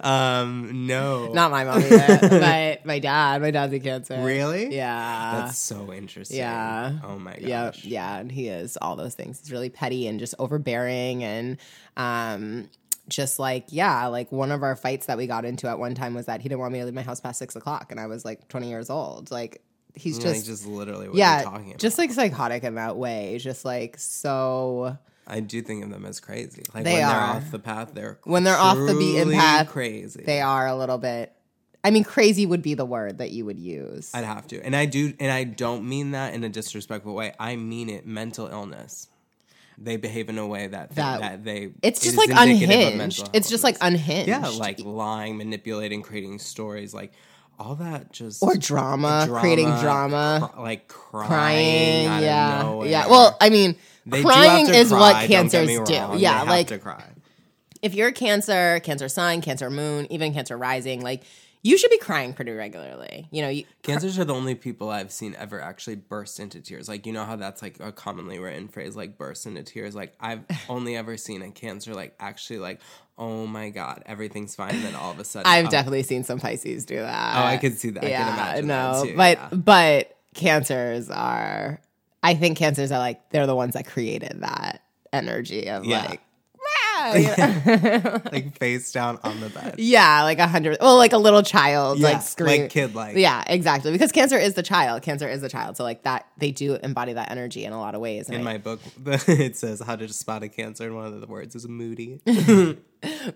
Um, no. not my mom either, but my dad. My dad's a cancer. Really? Yeah. That's so interesting. Yeah. Oh my gosh. Yeah, yeah, and he is all those things. He's really petty and just overbearing and um just like yeah, like one of our fights that we got into at one time was that he didn't want me to leave my house past six o'clock, and I was like twenty years old. Like he's Like, just, just literally what yeah, you're talking about. just like psychotic in that way. Just like so I do think of them as crazy. Like They when are. they're off the path, they're When they're off the beaten path, crazy. they are a little bit. I mean, crazy would be the word that you would use. I'd have to, and I do, and I don't mean that in a disrespectful way. I mean it. Mental illness. They behave in a way that That- that, they. it's just is like unhinged. It's just like unhinged. Yeah, like lying, manipulating, creating stories, like all that. Just or drama, creating drama. cr- like crying, crying. yeah, yeah. Well, I mean, They crying is cry, what cancers do. Yeah, They like to cry. if you're a Cancer, Cancer Sun, Cancer Moon, even Cancer Rising, like you should be crying pretty regularly. You know, you, Cancers are the only people I've seen ever actually burst into tears. Like you know how that's like a commonly written phrase, like burst into tears. Like I've only ever seen a Cancer like actually like, oh my god, everything's fine. And then all of a sudden, I've oh, definitely seen some Pisces do that. Oh, I could see that. I can yeah, imagine no, that too, but yeah. but cancers are. I think cancers are like they're the ones that created that energy of Yeah. like. Like face down on the bed. Yeah, like a hundred. Well, like a little child, Yeah, like scream, like kid-like. Yeah, exactly. Because cancer is the child. Cancer is the child. So like that, they do embody that energy in a lot of ways. In I- my book, it says how to spot a Cancer, and one of the words is moody.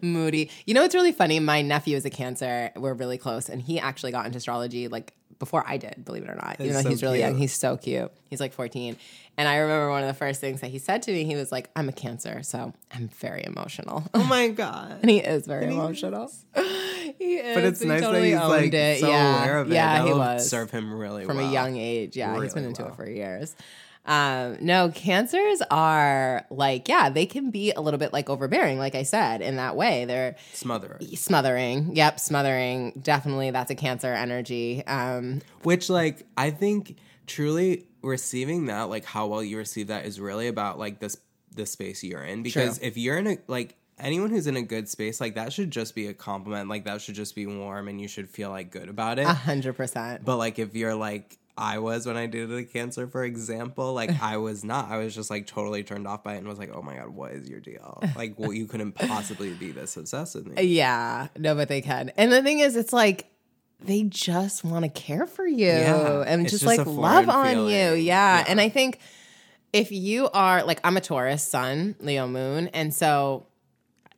moody. You know, it's really funny. My nephew is a Cancer. We're really close, and he actually got into astrology like before I did. Believe it or not, even though so he's really young, he's so cute. He's like 14, and I remember one of the first things that he said to me. He was like, "I'm a Cancer, so I'm very emotional." oh my god! and he is very emotional. he is. But it's he nice totally that he's like it. so yeah. aware of it. Yeah, That he was serve him really from well. a young age. Yeah, he's been into well. it for years. Um, no, cancers are like, yeah, they can be a little bit like overbearing, like I said, in that way. They're Smother. smothering. Yep, smothering. Definitely that's a cancer energy. Um, Which, like, I think truly receiving that, like, how well you receive that is really about like this the space you're in. Because if you're in a like anyone who's in a good space, like that should just be a compliment. Like that should just be warm, and you should feel like good about it. a hundred percent. But like if you're like I was when I dated a cancer, for example, like I was not. I was just like totally turned off by it and was like, oh my god, what is your deal? Like, well, you couldn't possibly be this obsessed with me. Uh, yeah, no, but they can. And the thing is, it's like they just want to care for you Yeah, and just, just like love on you. Yeah. Yeah. And I think if you are like, I'm a Taurus sun, Leo moon. And so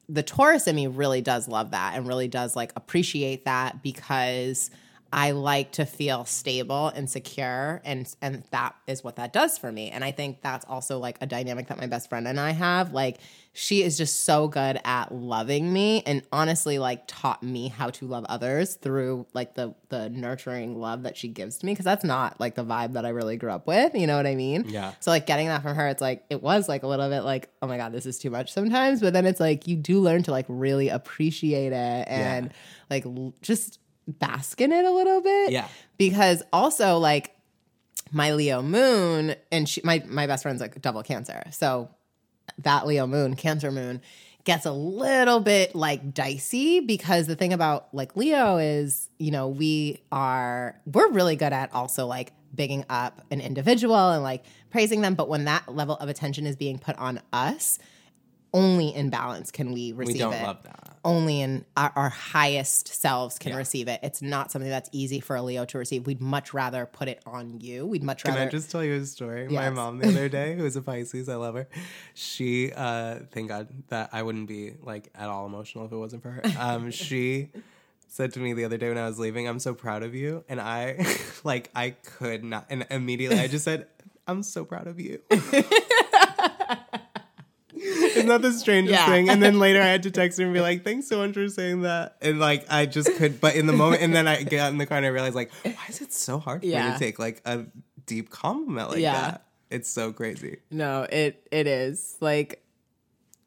the Taurus in me really does love that and really does like appreciate that because I like to feel stable and secure and and that is what that does for me. And I think that's also like a dynamic that my best friend and I have. Like she is just so good at loving me and honestly like taught me how to love others through like the the nurturing love that she gives to me because that's not like the vibe that I really grew up with, you know what I mean? Yeah. So like getting that from her, it's like it was like a little bit like, oh my god, this is too much sometimes. But then it's like you do learn to like really appreciate it and like l- just bask in it a little bit. Yeah. Because also like my Leo moon and she my my best friend's like double cancer. So that Leo moon, Cancer moon, gets a little bit like dicey because the thing about like Leo is, you know, we are we're really good at also like bigging up an individual and like praising them, but when that level of attention is being put on us, only in balance can we receive We don't it. love that. Only in our, our highest selves can receive it. It's not something that's easy for a Leo to receive. We'd much rather put it on you. We'd much rather. Can. I just tell you a story? My mom the other day, who is a Pisces, I love her. She, uh, thank God that I wouldn't be like at all emotional if it wasn't for her. Um, she said to me the other day when I was leaving, "I'm so proud of you," and I, like, I could not, and immediately I just said, "I'm so proud of you." Isn't that the strangest Yeah. thing? And then later I had to text her and be like, thanks so much for saying that. And like, I just could, but in the moment, and then I got in the car and I realized, like, why is it so hard for me to take like a deep compliment like Yeah. that? It's so crazy. No, it it is like,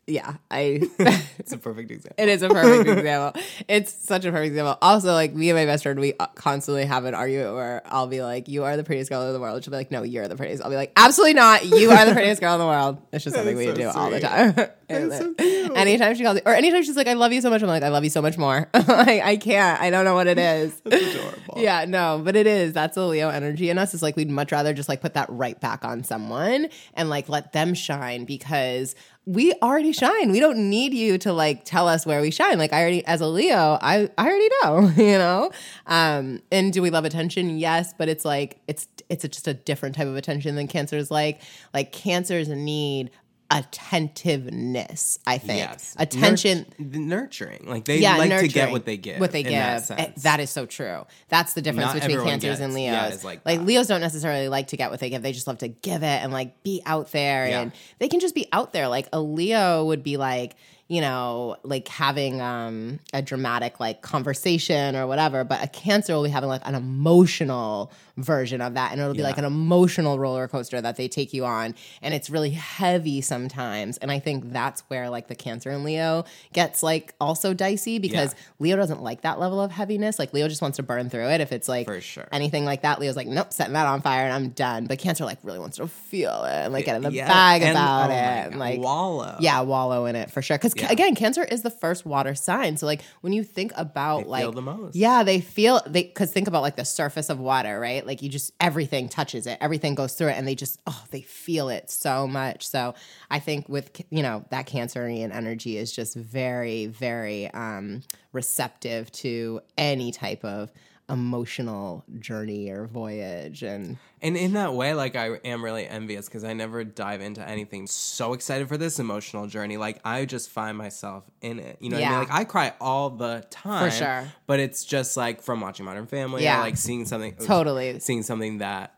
yeah, I. It's a perfect example. It is a perfect example. It's such a perfect example. Also, like me and my best friend, we uh, constantly have an argument where I'll be like, "You are the prettiest girl in the world." She'll be like, "No, you're the prettiest." I'll be like, "Absolutely not. You are the prettiest girl in the world." It's just something we so do all the time. So cute. anytime she calls me, or anytime she's like, "I love you so much," I'm like, "I love you so much more." like, I can't. I don't know what it is. That's adorable. Yeah, no, but it is. That's the Leo energy in us. Is like we'd much rather just like put that right back on someone and like let them shine because we already shine. We don't need you to like tell us where we shine. Like I already, as a Leo, I I already know, you know. Um, and do we love attention? Yes, but it's like it's it's a, just a different type of attention than cancers like. Like cancers a need attentiveness. I think Yes. attention Nurt- nurturing. Like they yeah, like nurturing, to get what they give. What they give. That, Eh, that is so true. That's the difference Not between cancers and Leos. yeah, it's like. Leos don't necessarily like to get what they give. They just love to give it and like be out there Yeah. and they can just be out there. Like a Leo would be like, you know, like having um, a dramatic like conversation or whatever, but a Cancer will be having like an emotional version of that, and it'll be like an emotional roller coaster that they take you on, and it's really heavy sometimes. And I think that's where like the Cancer and Leo gets like also dicey because Yeah. Leo doesn't like that level of heaviness. Like Leo just wants to burn through it. If it's like For sure. anything like that, Leo's like, nope, setting that on fire and I'm done. But Cancer like really wants to feel it and like get in the Yeah, bag and- about oh it. And like wallow. Yeah, wallow in it for sure. Because Yeah. again, Cancer is the first water sign. So like when you think about They like feel the most. yeah, they feel they because think about like the surface of water, right? Like you just everything touches it, everything goes through it, and they just oh they feel it so much. So I think with you know that Cancerian energy is just very very um, receptive to any type of emotional journey or voyage and And in that way, like I am really envious because I never dive into anything so excited for this emotional journey. Like I just find myself in it. You know what I Yeah. mean? Like I cry all the time. for sure. But it's just like from watching Modern Family Yeah. or like seeing something Totally. seeing something that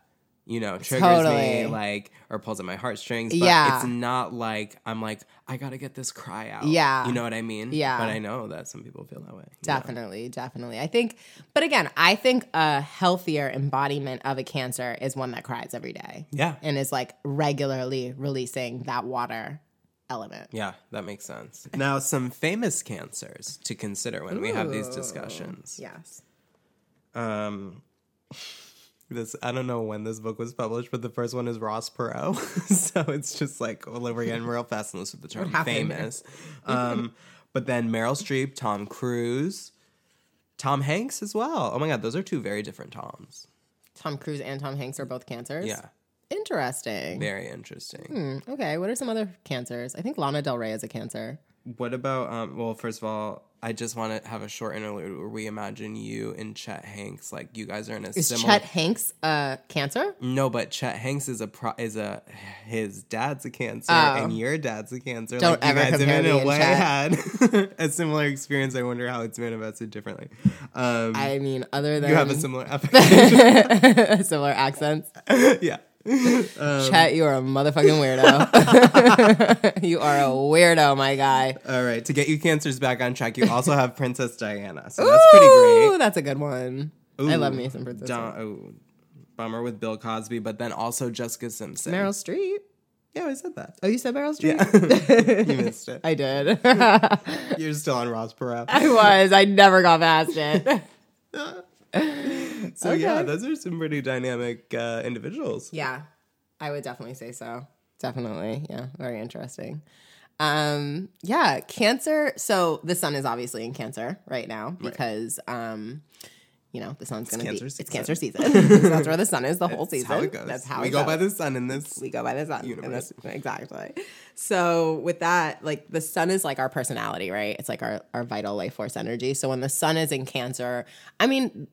you know triggers Totally. me like or pulls at my heartstrings. But Yeah. it's not like I'm like, I gotta get this cry out. Yeah. You know what I mean? Yeah. But I know that some people feel that way. know? Definitely, definitely. I think, but again, I think a healthier embodiment of a cancer is one that cries every day. Yeah. And is like regularly releasing that water element. Yeah, that makes sense. Now, some famous cancers to consider when we have these discussions. Yes. Um, this I don't know when this book was published, but the first one is Ross Perot, so it's just like well, we're getting real fast and loose with the term famous. Um, but then Meryl Streep, Tom Cruise, Tom Hanks as well. Oh my God, those are two very different Toms. Tom Cruise and Tom Hanks are both cancers. Yeah, Interesting. very interesting. Hmm, okay. What are some other cancers? I think Lana Del Rey is a cancer. What about um? Well, first of all, I just want to have a short interlude where we imagine you and Chet Hanks, like you guys are in a Is similar. Chet Hanks a cancer? No, but Chet Hanks is a pro- is a his dad's a cancer Oh. and your dad's a cancer. Don't like, you ever guys compare have in a way Chet. had a similar experience. I wonder how it's manifested differently. Um, I mean, other than you have a similar similar accents. yeah. Um, Chet, you are a motherfucking weirdo. you are a weirdo, my guy. All right. To get you cancers back on track, you also have Princess Diana. So that's pretty Ooh, great. that's a good one. I love Ooh, me some Princess. Don- oh, bummer with Bill Cosby, but then also Jessica Simpson. Meryl Streep. Yeah, I said that. Oh, you said Meryl Streep? Yeah. you missed it. I did. You're still on Ross Perot. I was. I never got past it. So yeah, those are some pretty dynamic uh, individuals. yeah, I would definitely say so. Definitely. Yeah, very interesting. Um, yeah, Cancer. So the sun is obviously in Cancer right now because, um, you know, the sun's going to be Cancer it's. Cancer season. So that's where the sun is the whole That's season. how it goes. That's how we go by the sun in this. we go by the sun. Universe. that's- exactly. So with that, like the sun is like our personality, right? It's like our, our vital life force energy. So when the sun is in cancer, I mean,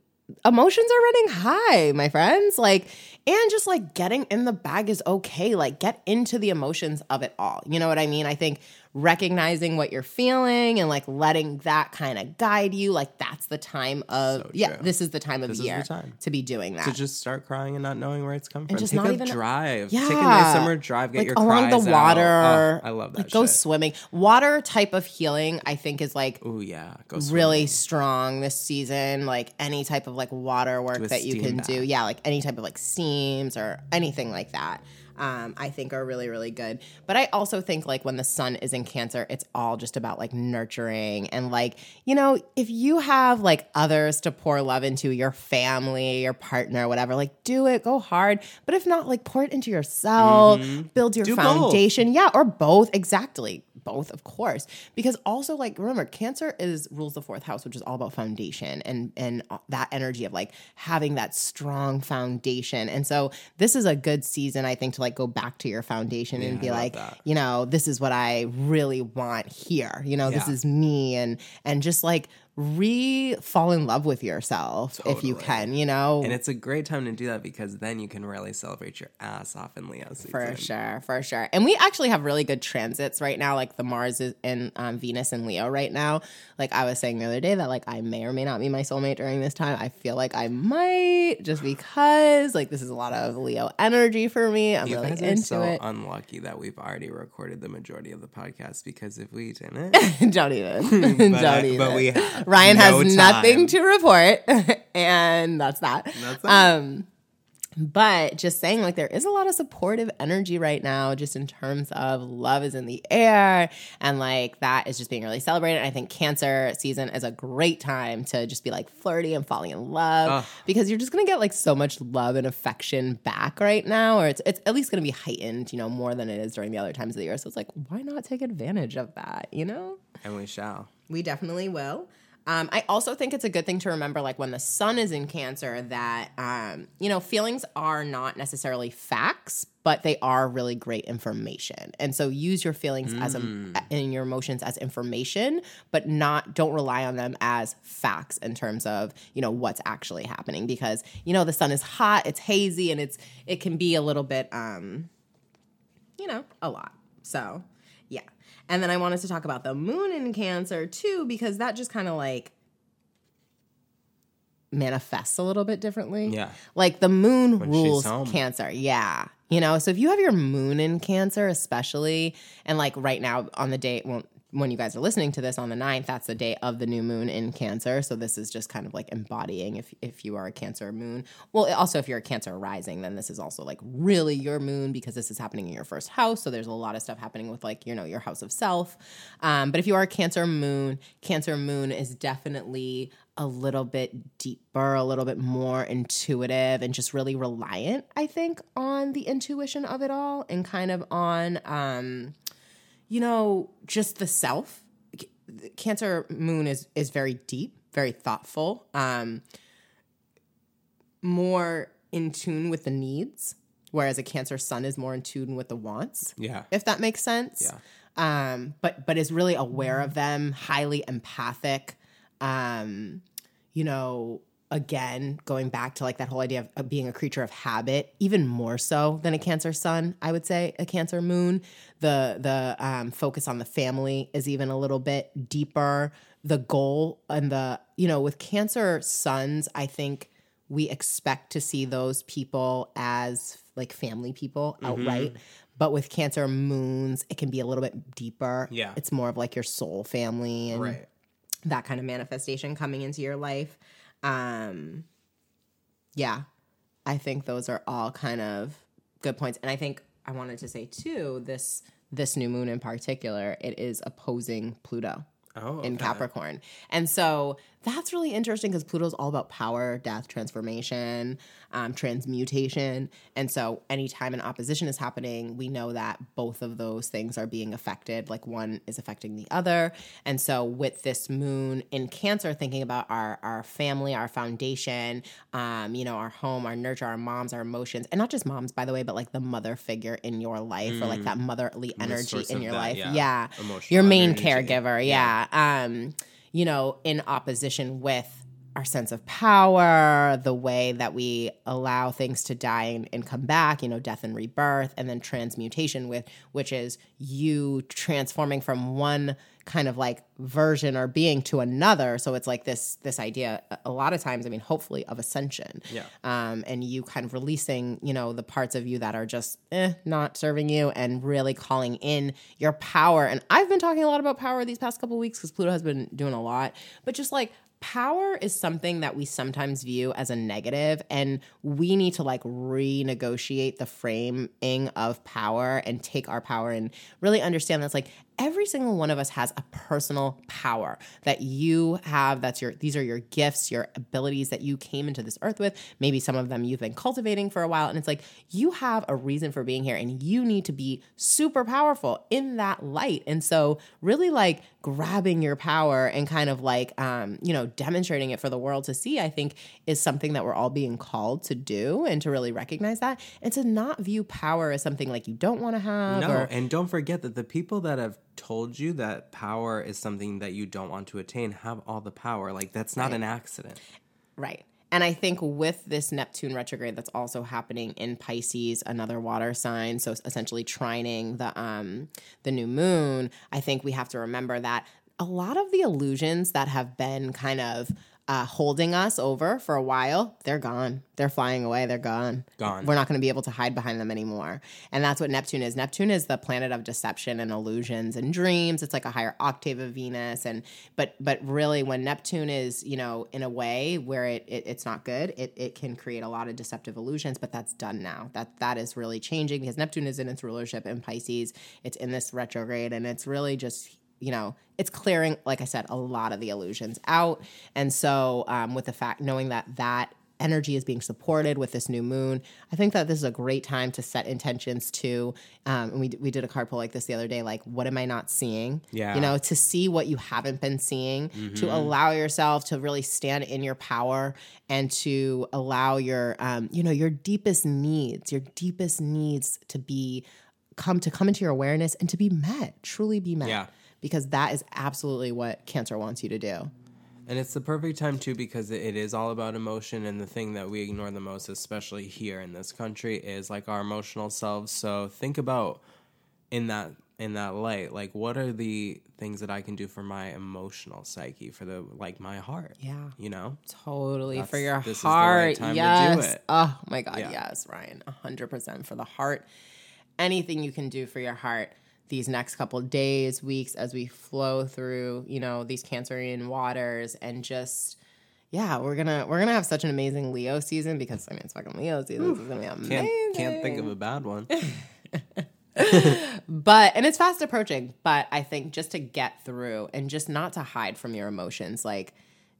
emotions are running high, my friends. Like, and just like getting in the bag is okay. Like get into the emotions of it all. You know what I mean? I think recognizing what you're feeling and like letting that kind of guide you, like that's the time of So yeah, this is the time of This year time. to be doing that. To just start crying and not knowing where it's coming from. just Take not a even- drive. Take a nice summer drive. Get like your along the water. Oh, I love that. Like go swimming. Water type of healing, I think, is like oh yeah, go really swimming. strong this season. Like any type of like water work that you can bath. do. Yeah, like any type of like steams or anything like that. Um, I think are really, really good. But I also think like when the sun is in cancer, it's all just about like nurturing and like, you know, if you have like others to pour love into, your family, your partner, whatever, like do it, go hard. But if not, like pour it into yourself, build your Mm-hmm. Do both. foundation. Yeah, or both. Exactly. Both, of course. Because also, like, remember, Cancer is rules the fourth house, which is all about foundation and and uh, that energy of like having that strong foundation. And so this is a good season, I think, to like go back to your foundation and be like, that. you know, this is what I really want here. You know, this is me and and just like re fall in love with yourself if you can, you know? And it's a great time to do that because then you can really celebrate your ass off in Leo season. For sure, for sure. And we actually have really good transits right now. Like the Mars is in um, Venus and Leo right now. Like I was saying the other day that like I may or may not be my soulmate during this time. I feel like I might just because like this is a lot of Leo energy for me. I'm You really guys into so it. unlucky that we've already recorded the majority of the podcast because if we didn't, Don't even. Don't even. but we have Ryan no has nothing to report, and that's that. That's it. Um, but just saying, like, there is a lot of supportive energy right now, just in terms of love is in the air, and like that is just being really celebrated. I think Cancer season is a great time to just be like flirty and falling in love because you're just gonna get like so much love and affection back right now, or it's it's at least gonna be heightened, you know, more than it is during the other times of the year. So it's like, why not take advantage of that, you know? and we shall. We definitely will. Um, I also think it's a good thing to remember, like when the sun is in Cancer, that um, you know feelings are not necessarily facts, but they are really great information. And so use your feelings as a, and your emotions as information, but not don't rely on them as facts in terms of you know what's actually happening. Because you know the sun is hot, it's hazy, and it's it can be a little bit um, you know, a lot. So, yeah. And then I wanted to talk about the moon in Cancer too, because that just kind of like manifests a little bit differently. Yeah. Like the moon she's rules. Cancer. Yeah. You know, so if you have your moon in Cancer, especially, and like right now on the date, well, when you guys are listening to this on the 9th, that's the day of the new moon in Cancer. So this is just kind of like embodying if if you are a Cancer moon. Well, also if you're a Cancer rising, then this is also like really your moon because this is happening in your first house. So there's a lot of stuff happening with like, you know, your house of self. Um, but if you are a Cancer moon, Cancer moon is definitely a little bit deeper, a little bit more intuitive, and just really reliant, I think, on the intuition of it all and kind of on, um, you know, just the self. Cancer moon is is very deep, very thoughtful, um, more in tune with the needs, whereas a Cancer sun is more in tune with the wants Yeah. if that makes sense. Yeah. Um, but but is really aware of them, highly empathic. Um, you know, again, going back to like that whole idea of, of being a creature of habit, even more so than a Cancer Sun, I would say a Cancer Moon. The the um, focus on the family is even a little bit deeper. The goal and the you know with Cancer Suns, I think we expect to see those people as like family people outright. But with Cancer moons, it can be a little bit deeper. Yeah. It's more of like your soul family and Right. that kind of manifestation coming into your life. Um yeah. I think those are all kind of good points. And I think I wanted to say too, this this new moon in particular, it is opposing Pluto Oh, in. Capricorn. And so that's really interesting because Pluto's all about power, death, transformation, um, transmutation. And so anytime an opposition is happening, we know that both of those things are being affected. Like one is affecting the other. And so with this moon in Cancer, thinking about our, our family, our foundation, um, you know, our home, our nurture, our moms, our emotions, and not just moms, by the way, but like the mother figure in your life or like that motherly energy in your that, life. yeah. yeah. Your main energy. caregiver. Yeah. Um, you know, in opposition with our sense of power, the way that we allow things to die and, and come back, you know, death and rebirth, and then transmutation with which is you transforming from one kind of like version or being to another. So it's like this this idea a- lot of times, I mean, hopefully of ascension. Yeah. Um, and you kind of releasing, you know, the parts of you that are just eh, not serving you and really calling in your power. And I've been talking a lot about power these past couple weeks because Pluto has been doing a lot, but just like power is something that we sometimes view as a negative and we need to like renegotiate the framing of power and take our power and really understand that's like every single one of us has a personal power that you have that's your these are your gifts your abilities that you came into this earth with. Maybe some of them you've been cultivating for a while. And it's like you have a reason for being here and you need to be super powerful in that light. And so really like grabbing your power and kind of like um you know demonstrating it for the world to see i think is something that we're all being called to do and to really recognize that. And to not view power as something like you don't want to have No, or and don't forget that the people that have told you that power is something that you don't want to attain, have all the power. Like that's not an accident. Right. And I think with this Neptune retrograde that's also happening in Pisces, another water sign, so essentially trining the um the new moon, I think we have to remember that a lot of the illusions that have been kind of uh, holding us over for a while, they're gone. They're flying away. They're gone. Gone. We're not going to be able to hide behind them anymore. And that's what Neptune is. Neptune is the planet of deception and illusions and dreams. It's like a higher octave of Venus. And but but really, when Neptune is you know in a way where it, it it's not good, it it can create a lot of deceptive illusions. But that's done now. That that is really changing because Neptune is in its rulership in Pisces. It's in this retrograde, and it's really just you know, it's clearing, like I said, a lot of the illusions out. And so, um, with the fact knowing that that energy is being supported with this new moon, I think that this is a great time to set intentions to. Um, and we we did a card pull like this the other day. Like, what am I not seeing? Yeah. you know, to see what you haven't been seeing, to allow yourself to really stand in your power and to allow your, um, you know, your deepest needs, your deepest needs to be come to come into your awareness and to be met, truly be met Yeah. Because that is absolutely what cancer wants you to do. And it's the perfect time too because it is all about emotion, and the thing that we ignore the most, especially here in this country, is like our emotional selves. So think about in that in that light, like what are the things that I can do for my emotional psyche, for the like my heart? Yeah. you know. Totally for That's- your this is the right heart. time to do yes. it. Oh my God. Yeah. Yes, Ryan. hundred percent for the heart. Anything you can do for your heart these next couple days, weeks, as we flow through, you know, these Cancerian waters, and just yeah, we're gonna we're gonna have such an amazing Leo season because I mean it's fucking Leo season. This is gonna be amazing. Can't can't think of a bad one. but and it's fast approaching but i think just to get through and just not to hide from your emotions like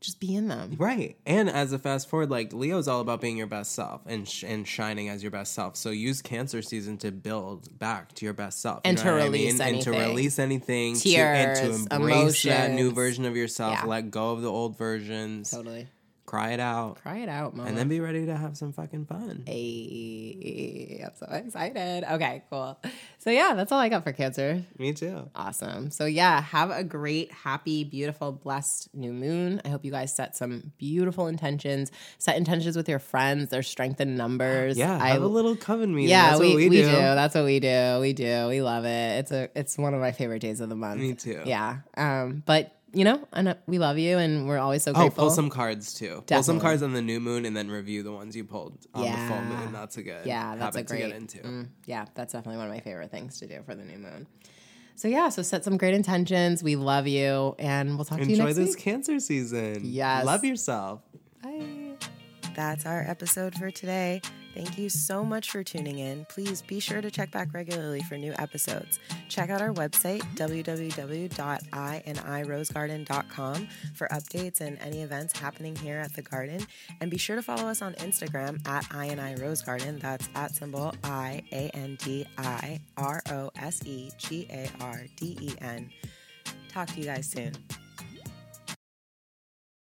just be in them Right. And as a fast forward, like Leo's all about being your best self and sh- and shining as your best self. So use Cancer season to build back to your best self, And to what I release mean? and to anything. release anything, Tears, to, and to embrace that new version of yourself. Yeah. Let go of the old versions. totally Cry it out, cry it out mama. and then be ready to have some fucking fun. Hey, i'm so excited okay cool so yeah that's all i got for cancer Me too. awesome so yeah have a great happy beautiful blessed new moon i hope you guys set some beautiful intentions set intentions with your friends there's strength in numbers Yeah, I have a little coven meeting. Yeah, That's we, what we, we do. That's what we do. We do. We love it. It's a it's one of my favorite days of the month. Me too. Yeah. Um, but you know, and uh, we love you, and we're always so grateful. Oh, pull some cards too. Pull some cards on the new moon, and then review the ones you pulled on the full Yeah. moon. That's a good yeah, that's a habit great. to get into. mm, yeah, that's definitely one of my favorite things to do for the new moon. So yeah, so set some great intentions. We love you, and we'll talk to you next Enjoy next this. Cancer season. Yes. love yourself. Bye. That's our episode for today. Thank you so much for tuning in. Please be sure to check back regularly for new episodes. Check out our website, www.iandirosegarden.com, for updates and any events happening here at the garden. And be sure to follow us on Instagram at I and I Rose Garden. That's at symbol I A N D I R O S E G A R D E N. Talk to you guys soon.